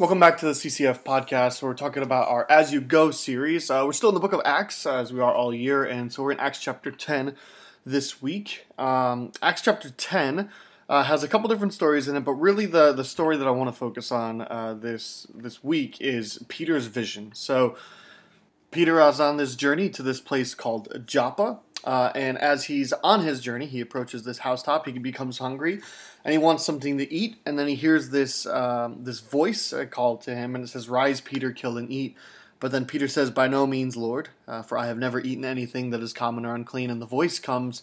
Welcome back to the CCF podcast. We're talking about our As You Go series. Uh, we're still in the book of Acts, as we are all year, and so we're in Acts chapter 10 this week. Um, Acts chapter 10 uh, has a couple different stories in it, but really the, the story that I want to focus on uh, this, this week is Peter's vision. So, Peter is on this journey to this place called Joppa, uh, and as he's on his journey, he approaches this housetop. He becomes hungry, and he wants something to eat. And then he hears this um, this voice uh, called to him, and it says, "Rise, Peter, kill and eat." But then Peter says, "By no means, Lord, uh, for I have never eaten anything that is common or unclean." And the voice comes,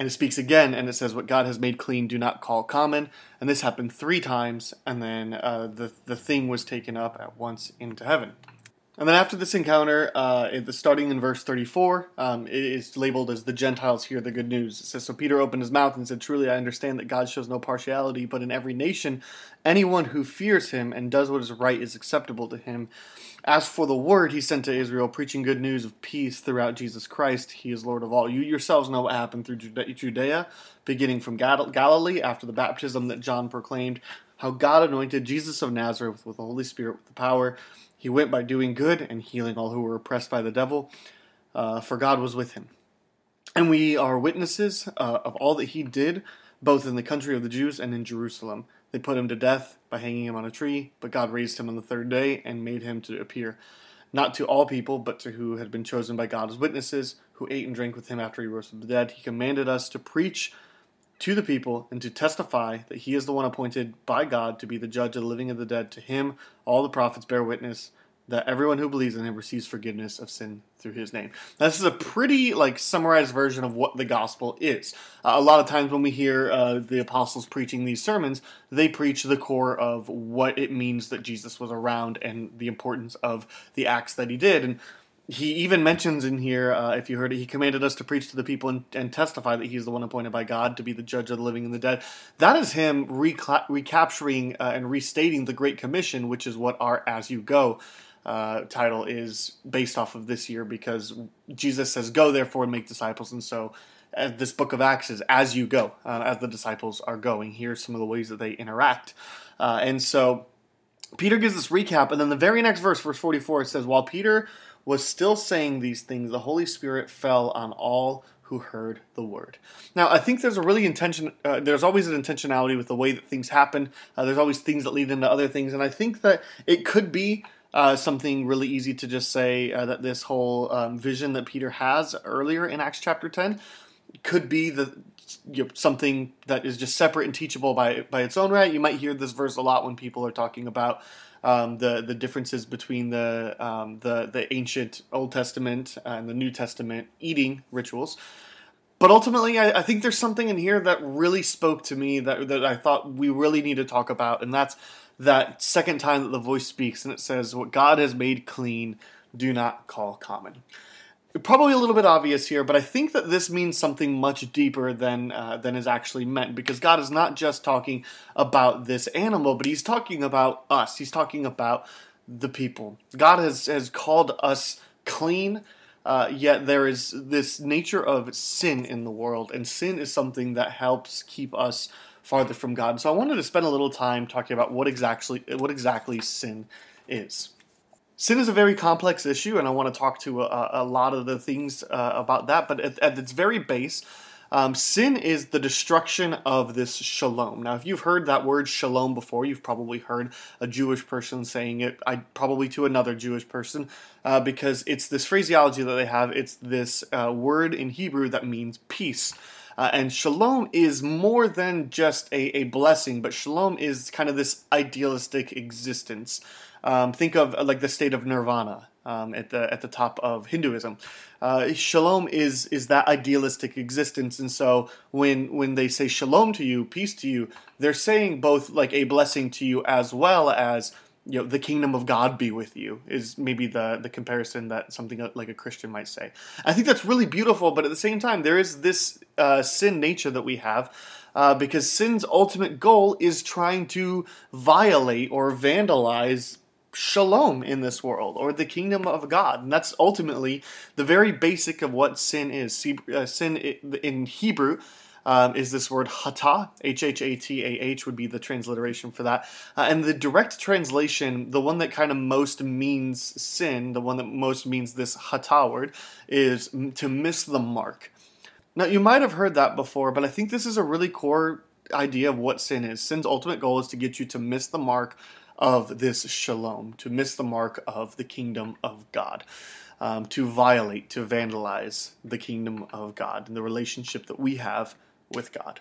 and it speaks again, and it says, "What God has made clean, do not call common." And this happened three times, and then uh, the the thing was taken up at once into heaven. And then after this encounter, uh, starting in verse 34, um, it is labeled as the Gentiles hear the good news. It says, So Peter opened his mouth and said, Truly I understand that God shows no partiality, but in every nation, anyone who fears him and does what is right is acceptable to him. As for the word he sent to Israel, preaching good news of peace throughout Jesus Christ, he is Lord of all. You yourselves know what happened through Judea, beginning from Galilee after the baptism that John proclaimed, how God anointed Jesus of Nazareth with the Holy Spirit with the power he went by doing good and healing all who were oppressed by the devil, uh, for God was with him. And we are witnesses uh, of all that he did, both in the country of the Jews and in Jerusalem. They put him to death by hanging him on a tree, but God raised him on the third day and made him to appear, not to all people, but to who had been chosen by God as witnesses, who ate and drank with him after he rose from the dead. He commanded us to preach to the people and to testify that he is the one appointed by God to be the judge of the living and the dead. To him, all the prophets bear witness that everyone who believes in him receives forgiveness of sin through his name. Now, this is a pretty like summarized version of what the gospel is. Uh, a lot of times when we hear uh, the apostles preaching these sermons, they preach the core of what it means that Jesus was around and the importance of the acts that he did. And he even mentions in here, uh, if you heard it, he commanded us to preach to the people and, and, testify that he's the one appointed by God to be the judge of the living and the dead. That is him recla- recapturing uh, and restating the Great Commission, which is what our As You Go uh, title is based off of this year because Jesus says, Go therefore and make disciples. And so uh, this book of Acts is as you go, uh, as the disciples are going. Here's some of the ways that they interact. Uh, and so Peter gives this recap, and then the very next verse, verse 44, it says, While Peter was still saying these things, the Holy Spirit fell on all who heard the word. Now, I think there's a really intention. Uh, there's always an intentionality with the way that things happen. Uh, there's always things that lead into other things, and I think that it could be uh, something really easy to just say uh, that this whole um, vision that Peter has earlier in Acts chapter 10 could be the you know, something that is just separate and teachable by by its own right. You might hear this verse a lot when people are talking about um, the the differences between the um, the the ancient Old Testament and the New Testament eating rituals. But ultimately, I, I, think there's something in here that really spoke to me that that I thought we really need to talk about, and that's that second time that the voice speaks, and it says, "What God has made clean, do not call common." Probably a little bit obvious here, but I think that this means something much deeper than uh, than is actually meant because God is not just talking about this animal, but He's talking about us. He's talking about the people. God has has called us clean. Uh, yet there is this nature of sin in the world, and sin is something that helps keep us farther from God. So I wanted to spend a little time talking about what exactly what exactly sin is. Sin is a very complex issue, and I want to talk to a, a lot of the things uh, about that. But at, at its very base, um, sin is the destruction of this shalom. Now, if you've heard that word shalom before, you've probably heard a Jewish person saying it, I, probably to another Jewish person, uh, because it's this phraseology that they have. It's this uh, word in Hebrew that means peace. Uh, and shalom is more than just a, a blessing, but shalom is kind of this idealistic existence. Um, think of uh, like the state of nirvana um, at the at the top of Hinduism. Uh, shalom is is that idealistic existence, and so when when they say shalom to you, peace to you, they're saying both like a blessing to you as well as you know the kingdom of God be with you is maybe the the comparison that something like a Christian might say. I think that's really beautiful, but at the same time, there is this uh, sin nature that we have. Uh, because sin's ultimate goal is trying to violate or vandalize shalom in this world or the kingdom of God. And that's ultimately the very basic of what sin is. Uh, sin in Hebrew um, is this word hata, H H A T A H would be the transliteration for that. Uh, and the direct translation, the one that kind of most means sin, the one that most means this hata word, is to miss the mark. Now, you might have heard that before, but I think this is a really core idea of what sin is. Sin's ultimate goal is to get you to miss the mark of this shalom, to miss the mark of the kingdom of God um, to violate, to vandalize the kingdom of God and the relationship that we have with God.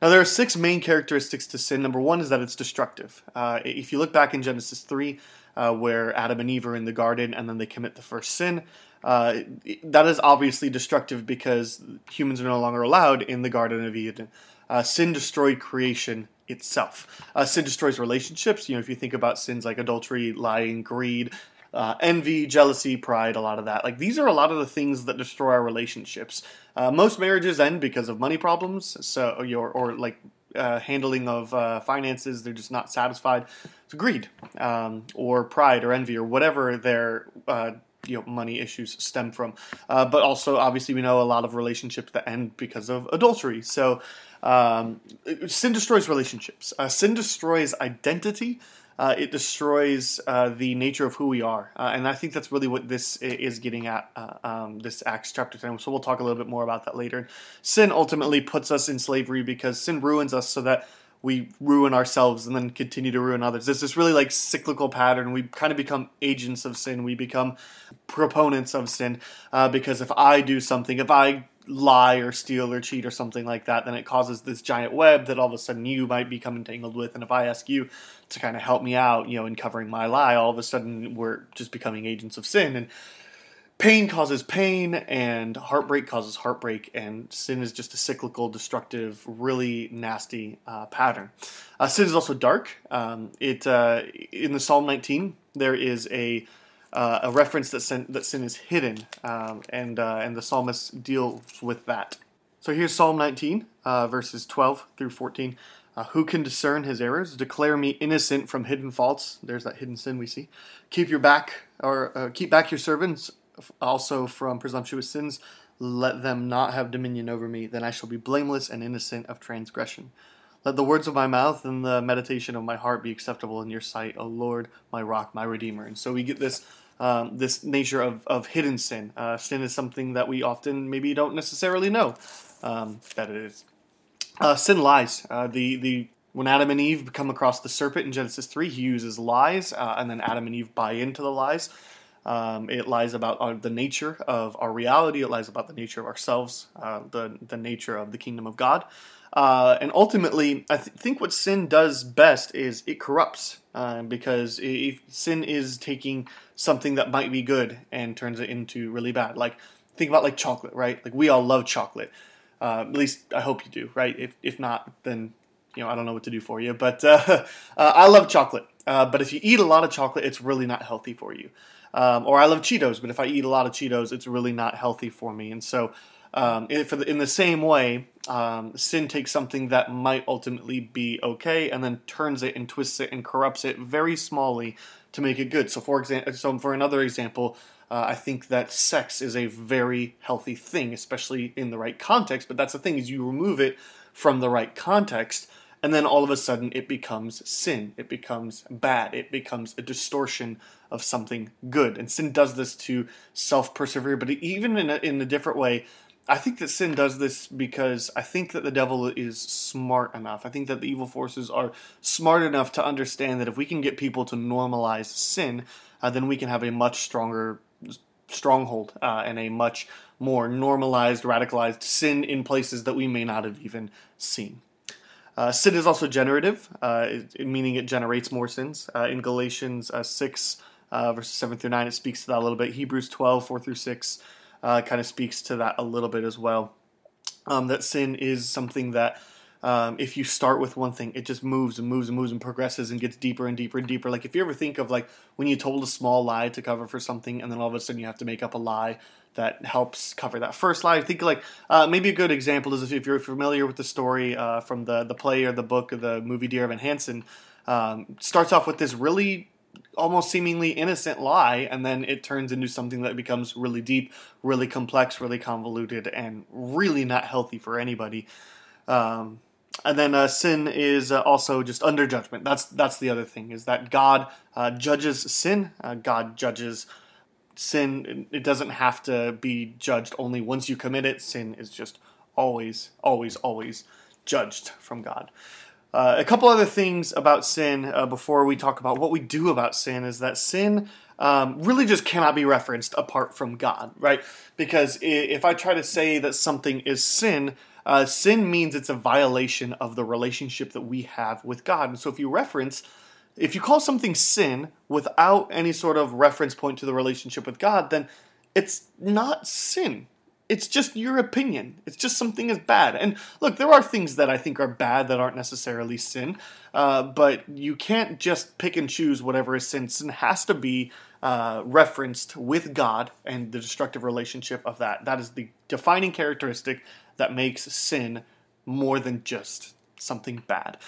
Now, there are six main characteristics to sin. Number one is that it's destructive. Uh, if you look back in Genesis 3, uh, where Adam and Eve are in the garden and then they commit the first sin, uh, that is obviously destructive because humans are no longer allowed in the Garden of Eden. Uh, sin destroyed creation itself. Uh, sin destroys relationships. You know, if you think about sins like adultery, lying, greed, uh, envy, jealousy, pride, a lot of that. Like these are a lot of the things that destroy our relationships. Uh, most marriages end because of money problems, so your or like uh, handling of uh, finances. They're just not satisfied. It's greed um, or pride or envy or whatever their uh, you know money issues stem from. Uh, but also, obviously, we know a lot of relationships that end because of adultery. So. Um, sin destroys relationships. sin destroys identity uh, it destroys uh, the nature of who we are. Uh, and I think that's really what this is getting at, uh, um, this Acts chapter 10. So we'll talk a little bit more about that later. Sin ultimately puts us in slavery because sin ruins us so that we ruin ourselves and then continue to ruin others. There's this really like cyclical pattern. We kind of become agents of sin. We become proponents of sin uh, because if I do something, if I lie or steal or cheat or something like that, then it causes this giant web that all of a sudden you might become entangled with. And if I ask you to kind of help me out, you know, in covering my lie, all of a sudden we're just becoming agents of sin. And pain causes pain, and heartbreak causes heartbreak, and sin is just a cyclical, destructive, really nasty uh, pattern. Uh, sin is also dark. Um, it uh, in the Psalm 19 there is a uh, a reference that sin, that sin is hidden, um, and uh, and the psalmist deals with that. So here's Psalm 19, uh, verses 12 through 14. Uh, who can discern his errors? Declare me innocent from hidden faults. There's that hidden sin we see. Keep your back, or uh, keep back your servants, also from presumptuous sins. Let them not have dominion over me. Then I shall be blameless and innocent of transgression. Let the words of my mouth and the meditation of my heart be acceptable in your sight, O Lord, my rock, my redeemer. And so we get this um, this nature of, of hidden sin. Uh, sin is something that we often maybe don't necessarily know um, that it is. Uh, sin lies. Uh, the the when Adam and Eve come across the serpent in Genesis three, he uses lies, uh, and then Adam and Eve buy into the lies. Um, it lies about our, the nature of our reality. It lies about the nature of ourselves, uh, the the nature of the kingdom of God. Uh, and ultimately, I th- think what sin does best is it corrupts, uh, because if sin is taking something that might be good and turns it into really bad. Like think about like chocolate, right? Like we all love chocolate. Uh, at least I hope you do, right? If if not, then you know I don't know what to do for you. But uh, uh, I love chocolate. Uh, but if you eat a lot of chocolate, it's really not healthy for you. Um, or I love Cheetos, but if I eat a lot of Cheetos, it's really not healthy for me. And so um, in, the, in, the, same way, um, sin takes something that might ultimately be okay and then turns it and twists it and corrupts it very smallly to make it good. So, for example, so for another example, uh, I think that sex is a very healthy thing, especially in the right context. But that's the thing is you remove it from the right context, and then all of a sudden it becomes sin. It becomes bad. It becomes a distortion of something good. And sin does this to self persevere, but even in a, in a different way, I think that sin does this because I think that the devil is smart enough. I think that the evil forces are smart enough to understand that if we can get people to normalize sin, uh, then we can have a much stronger stronghold uh, and a much more normalized, radicalized sin in places that we may not have even seen. Uh, sin is also generative, uh, meaning it generates more sins. Uh, in Galatians uh, 6, verses 7 through 9, it speaks to that a little bit. Hebrews 12, 4 through 6 uh, kind of speaks to that a little bit as well. Um, that sin is something that um, if you start with one thing, it just moves and moves and moves and progresses and gets deeper and deeper and deeper. Like if you ever think of like when you told a small lie to cover for something, and then all of a sudden you have to make up a lie that helps cover that first lie. I think like uh, maybe a good example is if you're familiar with the story uh, from the the play or the book or the movie Dear Evan Hansen. Um, starts off with this really almost seemingly innocent lie, and then it turns into something that becomes really deep, really complex, really convoluted, and really not healthy for anybody. Um, and then uh, sin is uh, also just under judgment. That's that's the other thing is that God uh, judges sin. Uh, God judges sin. It doesn't have to be judged only once you commit it. Sin is just always, always, always judged from God. Uh, a couple other things about sin uh, before we talk about what we do about sin is that sin um, really just cannot be referenced apart from God, right? Because if I try to say that something is sin, uh, sin means it's a violation of the relationship that we have with God. And so if you reference, if you call something sin without any sort of reference point to the relationship with God, then it's not sin. It's just your opinion. It's just something is bad. And look, there are things that I think are bad that aren't necessarily sin, uh, but you can't just pick and choose whatever is sin. Sin has to be uh, referenced with God and the destructive relationship of that. That is the defining characteristic that makes sin more than just something bad.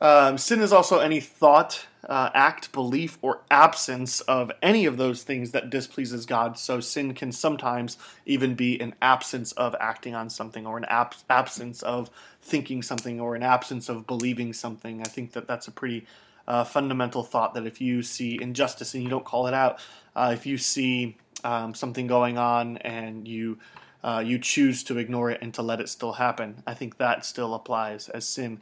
Um, sin is also any thought, uh, act, belief, or absence of any of those things that displeases God. So sin can sometimes even be an absence of acting on something, or an ab- absence of thinking something, or an absence of believing something. I think that that's a pretty uh, fundamental thought that if you see injustice and you don't call it out, uh, if you see um, something going on and you uh, you choose to ignore it and to let it still happen, I think that still applies as sin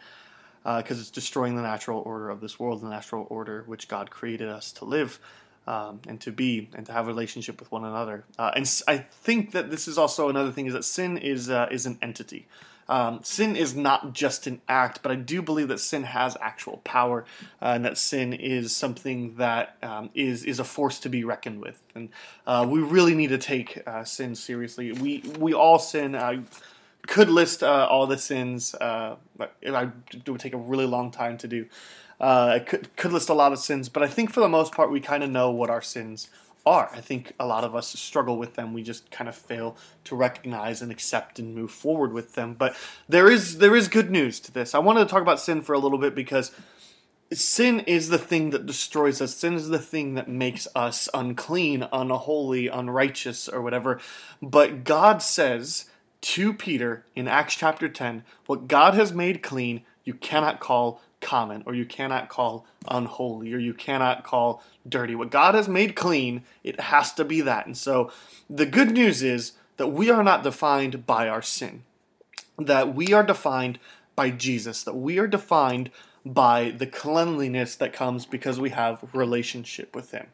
because uh, it's destroying the natural order of this world, the natural order which God created us to live um, and to be and to have a relationship with one another. Uh, and I think that this is also another thing is that sin is uh, is an entity. Um, sin is not just an act, but I do believe that sin has actual power, uh, and that sin is something that um, is is a force to be reckoned with. And uh, we really need to take uh, sin seriously. We we all sin could list uh, all the sins, uh, but it, would take a really long time to do. Uh, could could list a lot of sins, but I think for the most part we kind of know what our sins are. I think a lot of us struggle with them. We just kind of fail to recognize and accept and move forward with them. But there is there is good news to this. I wanted to talk about sin for a little bit because sin is the thing that destroys us. Sin is the thing that makes us unclean, unholy, unrighteous, or whatever. But God says to Peter in Acts chapter 10 what God has made clean, you cannot call common, or you cannot call unholy, or you cannot call dirty. What God has made clean, it has to be that. And so the good news is that we are not defined by our sin, that we are defined by Jesus, that we are defined by the cleanliness that comes because we have relationship with him.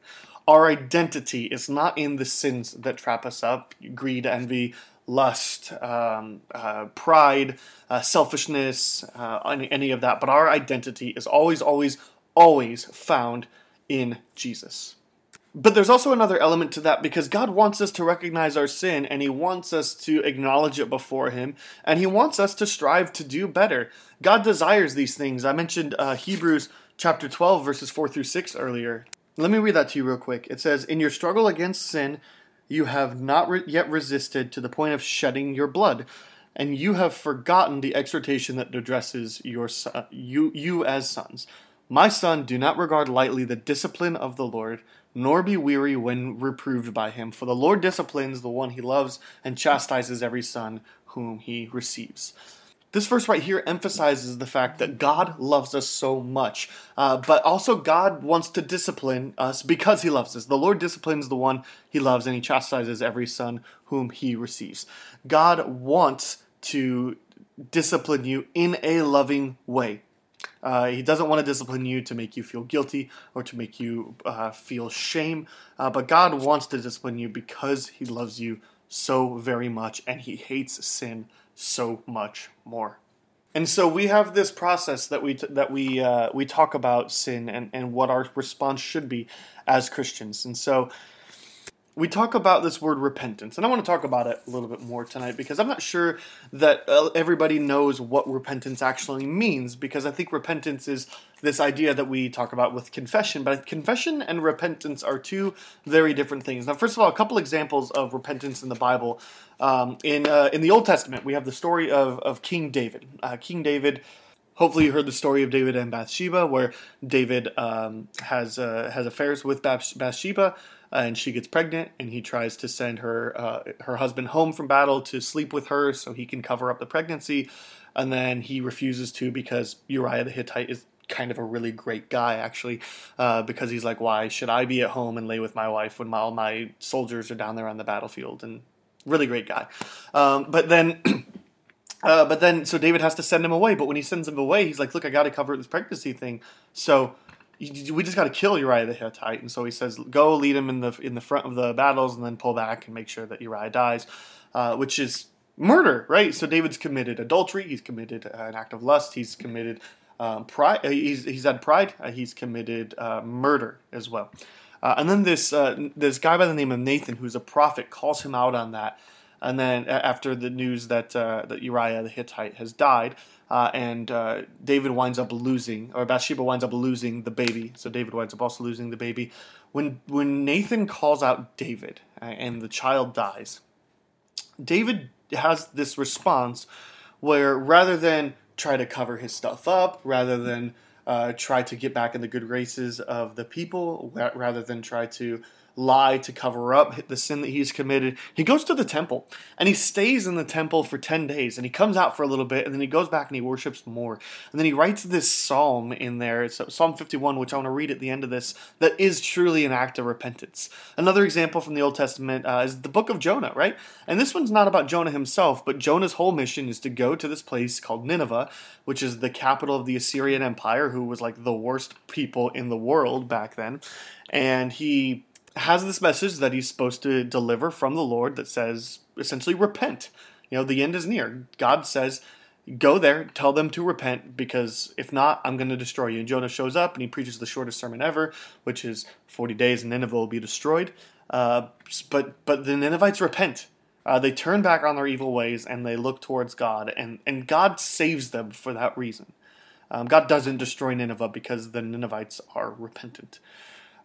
Our identity is not in the sins that trap us up, greed, envy, lust, um, uh, pride, uh, selfishness, uh, any, any of that. But our identity is always, always, always found in Jesus. But there's also another element to that because God wants us to recognize our sin and He wants us to acknowledge it before Him and He wants us to strive to do better. God desires these things. I mentioned uh, Hebrews chapter 12, verses 4 through 6 earlier. Let me read that to you real quick. It says, In your struggle against sin, you have not re- yet resisted to the point of shedding your blood, and you have forgotten the exhortation that addresses your son, you you as sons. My son, do not regard lightly the discipline of the Lord, nor be weary when reproved by him, for the Lord disciplines the one he loves and chastises every son whom he receives. This verse right here emphasizes the fact that God loves us so much, uh, but also God wants to discipline us because He loves us. The Lord disciplines the one He loves, and He chastises every son whom He receives. God wants to discipline you in a loving way. Uh, he doesn't want to discipline you to make you feel guilty or to make you uh, feel shame, uh, but God wants to discipline you because He loves you so very much and He hates sin so much more. And so we have this process that we that we uh, we talk about sin and, and what our response should be as Christians. And so we talk about this word repentance, and I want to talk about it a little bit more tonight because I'm not sure that uh, everybody knows what repentance actually means. Because I think repentance is this idea that we talk about with confession, but confession and repentance are two very different things. Now, first of all, a couple examples of repentance in the Bible. Um, in uh, in the Old Testament, we have the story of of King David. Uh, King David Hopefully, you heard the story of David and Bathsheba, where David um, has uh, has affairs with Bathsheba, and she gets pregnant, and he tries to send her uh, her husband home from battle to sleep with her so he can cover up the pregnancy. and then he refuses to because Uriah the Hittite is kind of a really great guy actually uh, because he's like why should i be at home and lay with my wife when all my soldiers are down there on the battlefield? And really great guy. Um, but then uh, but then so david has to send him away. But when he sends him away he's like look i gotta cover this pregnancy thing. So we just got to kill Uriah the Hittite, and so he says, "Go lead him in the in the front of the battles, and then pull back and make sure that Uriah dies," uh, which is murder, right? So David's committed adultery, he's committed uh, an act of lust, he's committed um, pride, uh, he's he's had pride, uh, he's committed uh, murder as well, uh, and then this this guy by the name of Nathan, who's a prophet, calls him out on that, and then after the news that that Uriah the Hittite has died. Uh, and uh, David winds up losing, or Bathsheba winds up losing the baby. So David winds up also losing the baby. When when Nathan calls out David uh, and the child dies, David has this response where rather than try to cover his stuff up, rather than uh, try to get back in the good graces of the people, rather than try to lie to cover up the sin that he's committed. He goes to the temple and he stays in the temple for 10 days and he comes out for a little bit and then he goes back and he worships more. And then he writes this psalm in there. It's Psalm 51, which I want to read at the end of this, that is truly an act of repentance. Another example from the Old Testament uh, is the book of Jonah, right? And this one's not about Jonah himself, but Jonah's whole mission is to go to this place called Nineveh, which is the capital of the Assyrian Empire, who was like the worst people in the world back then. And he has this message that he's supposed to deliver from the Lord that says essentially repent. You know, the end is near. God says, go there, tell them to repent, because if not, I'm going to destroy you. And Jonah shows up and he preaches the shortest sermon ever, which is 40 days and Nineveh will be destroyed. Uh, but but the Ninevites repent. Uh, they turn back on their evil ways and they look towards God, and, and God saves them for that reason. Um, God doesn't destroy Nineveh because the Ninevites are repentant.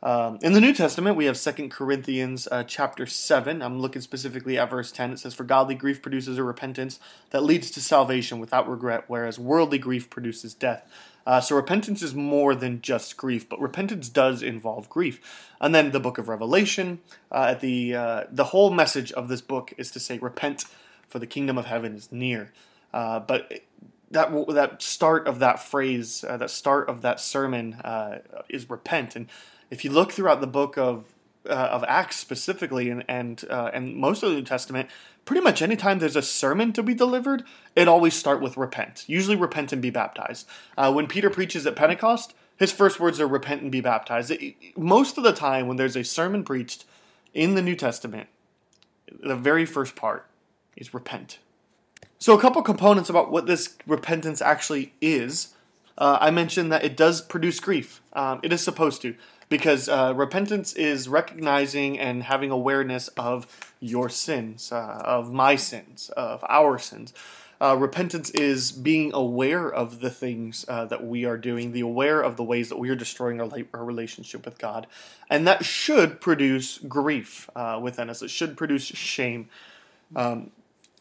Um, in the New Testament, we have 2 Corinthians uh, chapter 7. I'm looking specifically at verse 10. It says, For godly grief produces a repentance that leads to salvation without regret, whereas worldly grief produces death. Uh, so repentance is more than just grief, but repentance does involve grief. And then the book of Revelation, uh, the, uh, the whole message of this book is to say, Repent, for the kingdom of heaven is near. Uh, but that that start of that phrase, uh, that start of that sermon is repent. And if you look throughout the book of uh, of Acts specifically, and and uh, and most of the New Testament, pretty much anytime there's a sermon to be delivered, it always start with repent. Usually, repent and be baptized. Uh, when Peter preaches at Pentecost, his first words are repent and be baptized. It, most of the time, when there's a sermon preached in the New Testament, the very first part is repent. So, a couple components about what this repentance actually is. Uh, I mentioned that it does produce grief. Um, it is supposed to because uh, repentance is recognizing and having awareness of your sins, uh, of my sins, of our sins. Uh, repentance is being aware of the things uh, that we are doing, the aware of the ways that we are destroying our, our relationship with God, and that should produce grief uh, within us. It should produce shame um,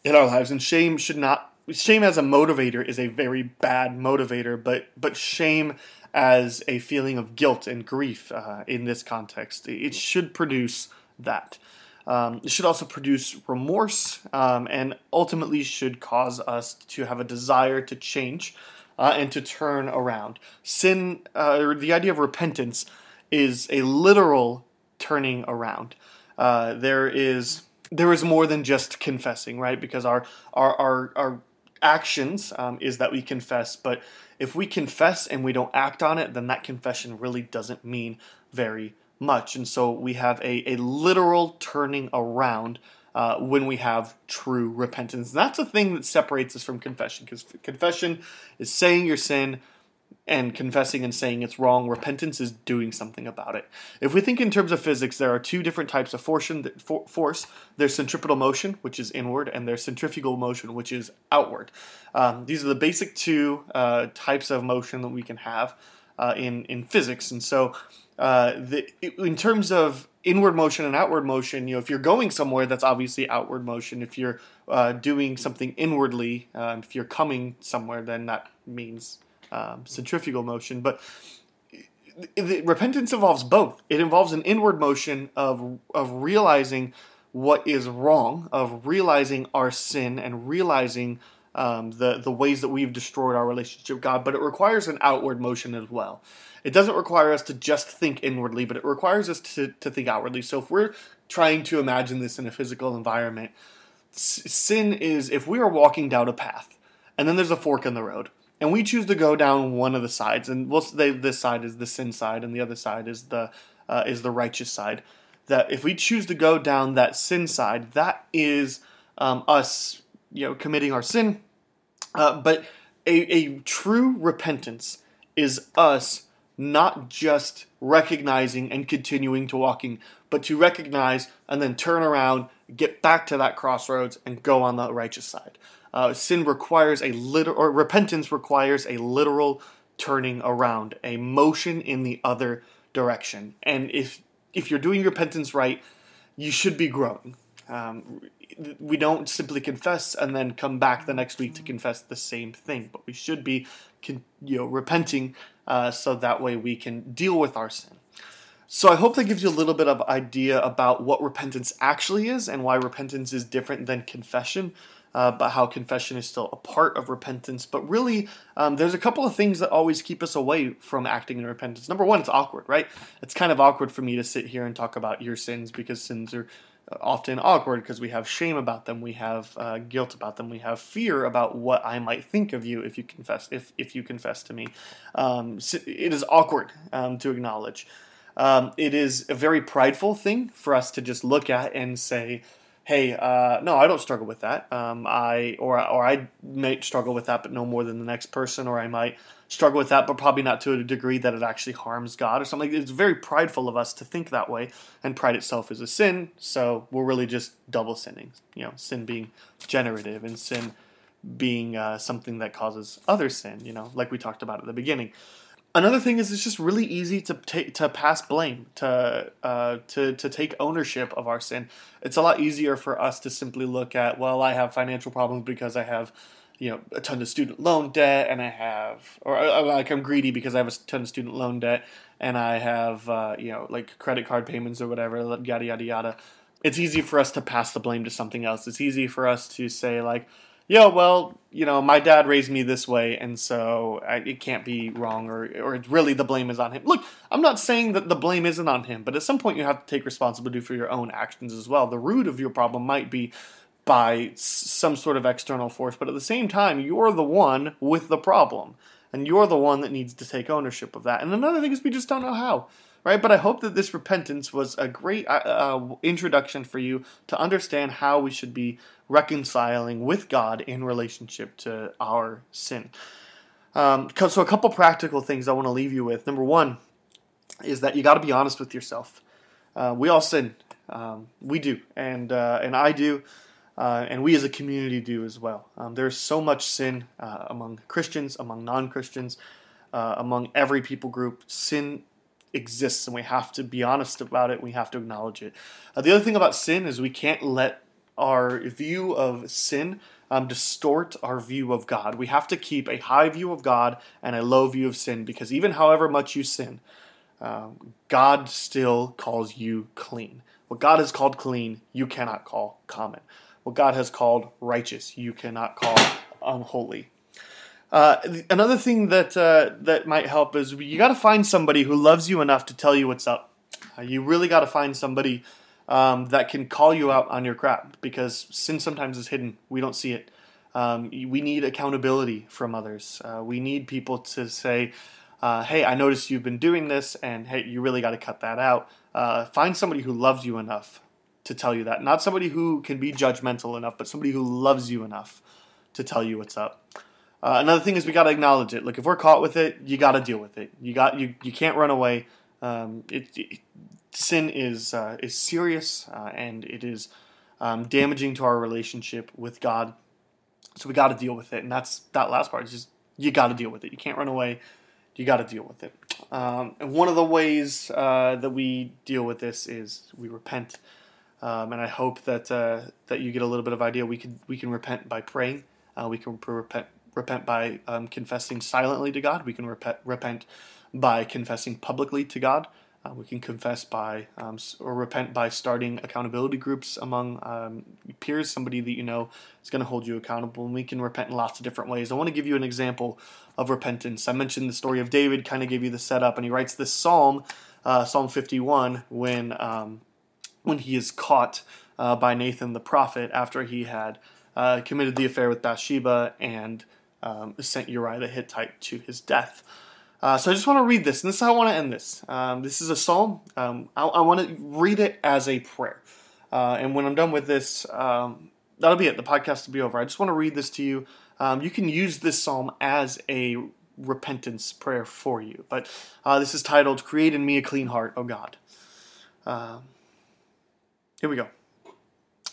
in our lives, and shame should not. Shame as a motivator is a very bad motivator, but but shame as a feeling of guilt and grief uh, in this context. It should produce that. Um, it should also produce remorse um, and ultimately should cause us to have a desire to change uh, and to turn around. Sin, uh, the idea of repentance, is a literal turning around. Uh, there is there is more than just confessing, right? Because our our our, our actions um, is that we confess, but if we confess and we don't act on it, then that confession really doesn't mean very much. And so we have a, a literal turning around uh, when we have true repentance. And that's the thing that separates us from confession, because confession is saying your sin, and confessing and saying it's wrong. Repentance is doing something about it. If we think in terms of physics, there are two different types of force. There's centripetal motion, which is inward, and there's centrifugal motion, which is outward. Um, these are the basic two uh, types of motion that we can have uh, in in physics. And so, uh, the, in terms of inward motion and outward motion, you know, if you're going somewhere, that's obviously outward motion. If you're uh, doing something inwardly, uh, if you're coming somewhere, then that means um, centrifugal motion, but repentance involves both. It involves an inward motion of of realizing what is wrong, of realizing our sin, and realizing um, the the ways that we've destroyed our relationship with God, but it requires an outward motion as well. It doesn't require us to just think inwardly, but it requires us to, to think outwardly. So if we're trying to imagine this in a physical environment, sin is if we are walking down a path and then there's a fork in the road and we choose to go down one of the sides and we'll this side is the sin side and the other side is the uh, is the righteous side that if we choose to go down that sin side that is um, us you know committing our sin uh, but a, a true repentance is us not just recognizing and continuing to walking, but to recognize and then turn around, get back to that crossroads, and go on the righteous side. Uh, sin requires a literal, or repentance requires a literal turning around, a motion in the other direction. And if if you're doing repentance right, you should be growing. Um, we don't simply confess and then come back the next week to confess the same thing, but we should be, you know, repenting uh, so that way we can deal with our sin. So I hope that gives you a little bit of idea about what repentance actually is and why repentance is different than confession. Uh, but how confession is still a part of repentance. But really, um, there's a couple of things that always keep us away from acting in repentance. Number one, it's awkward, right? It's kind of awkward for me to sit here and talk about your sins because sins are often awkward because we have shame about them, we have uh, guilt about them, we have fear about what I might think of you if you confess if if you confess to me. Um, it is awkward um, to acknowledge. Um, it is a very prideful thing for us to just look at and say, "Hey, uh, no, I don't struggle with that. Um, I or or I might struggle with that, but no more than the next person, or I might." struggle with that, but probably not to a degree that it actually harms God or something. It's very prideful of us to think that way, and pride itself is a sin. So we're really just double sinning. You know, sin being generative and sin being uh, something that causes other sin. You know, like we talked about at the beginning. Another thing is it's just really easy to take to pass blame to uh, to to take ownership of our sin. It's a lot easier for us to simply look at well, I have financial problems because I have you know a ton of student loan debt and I have or uh, like I'm greedy because I have a ton of student loan debt and I have uh, you know like credit card payments or whatever yada yada yada. It's easy for us to pass the blame to something else. It's easy for us to say like, yeah, well, you know, my dad raised me this way, and so I, it can't be wrong, or or really the blame is on him. Look, I'm not saying that the blame isn't on him, but at some point you have to take responsibility for your own actions as well. The root of your problem might be by some sort of external force, but at the same time, you're the one with the problem, and you're the one that needs to take ownership of that. And another thing is, we just don't know how, right? But I hope that this repentance was a great uh, uh introduction for you to understand how we should be reconciling with God in relationship to our sin. Um, so, a couple practical things I want to leave you with. Number one is that you got to be honest with yourself. Uh, we all sin. Um, we do, and uh, and I do uh, and we as a community do as well. Um, there's so much sin uh, among Christians, among non Christians, uh, among every people group. Sin exists, and we have to be honest about it. We have to acknowledge it. Uh, the other thing about sin is we can't let our view of sin um, distort our view of God. We have to keep a high view of God and a low view of sin because even however much you sin, um, God still calls you clean. What God has called clean, you cannot call common what God has called righteous, you cannot call unholy. Uh, another thing that uh, that might help is you got to find somebody who loves you enough to tell you what's up. Uh, you really got to find somebody um, that can call you out on your crap because sin sometimes is hidden. We don't see it. Um, we need accountability from others. Uh, we need people to say, uh, "Hey, I noticed you've been doing this, and hey, you really got to cut that out." Find somebody who loves you enough to tell you that. Not somebody who can be judgmental enough, but somebody who loves you enough to tell you what's up. Uh, another thing is we got to acknowledge it. Like if we're caught with it, you got to deal with it. You got you you can't run away. Um, it, it, sin is uh, is serious uh, and it is um, damaging to our relationship with God. So we got to deal with it, and that's that last part. Just you got to deal with it. You can't run away. You got to deal with it. Um, and one of the ways uh, that we deal with this is we repent. Um, and I hope that uh, that you get a little bit of idea. We can we can repent by praying. Uh, we can repent repent by um, confessing silently to God. We can repent repent by confessing publicly to God. Uh, we can confess by um, or repent by starting accountability groups among um, peers, somebody that you know is going to hold you accountable. And we can repent in lots of different ways. I want to give you an example of repentance. I mentioned the story of David, kind of gave you the setup, and he writes this psalm, uh, Psalm 51, when um, when he is caught uh, by Nathan the prophet after he had uh, committed the affair with Bathsheba and um, sent Uriah the Hittite to his death. Uh, so I just want to read this, and this is how I want to end this. Um, this is a psalm. Um, I, I, want to read it as a prayer. Uh, and when I'm done with this, um, that'll be it. The podcast will be over. I just want to read this to you. Um, you can use this psalm as a repentance prayer for you. But uh, this is titled, Create in Me a Clean Heart, O God. Uh, here we go.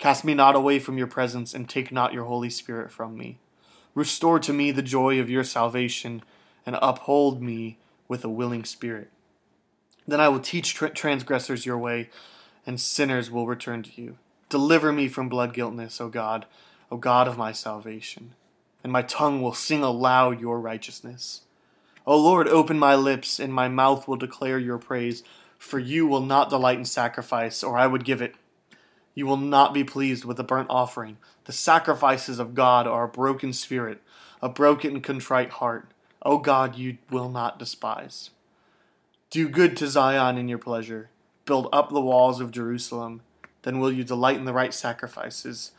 Cast me not away from your presence, and take not your Holy Spirit from me. Restore to me the joy of your salvation and uphold me with a willing spirit. Then I will teach tra- transgressors your way, and sinners will return to you. Deliver me from blood guiltness, O God, O God of my salvation, and my tongue will sing aloud your righteousness. O Lord, open my lips, and my mouth will declare your praise, for you will not delight in sacrifice, or I would give it. You will not be pleased with a burnt offering. The sacrifices of God are a broken spirit, a broken and contrite heart O God, you will not despise. Do good to Zion in your pleasure. Build up the walls of Jerusalem. Then will you delight in the right sacrifices,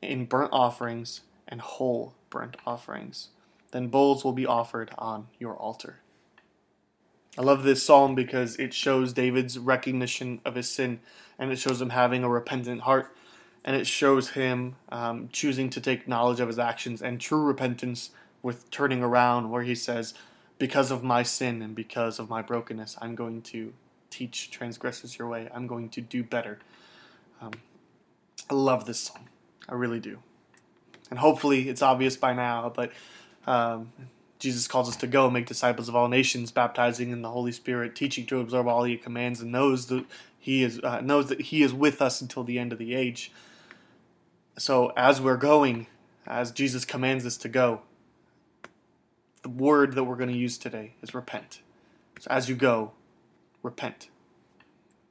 in burnt offerings and whole burnt offerings. Then bulls will be offered on your altar. I love this psalm because it shows David's recognition of his sin and it shows him having a repentant heart and it shows him um, choosing to take knowledge of his actions and true repentance with turning around where he says, Because of my sin and because of my brokenness, I'm going to teach transgressors your way. I'm going to do better. Um, I love this song. I really do. And hopefully it's obvious by now, but um, Jesus calls us to go make disciples of all nations, baptizing in the Holy Spirit, teaching to observe all He commands, and knows that He is uh, knows that He is with us until the end of the age. So as we're going, as Jesus commands us to go, the word that we're going to use today is repent. So as you go, repent.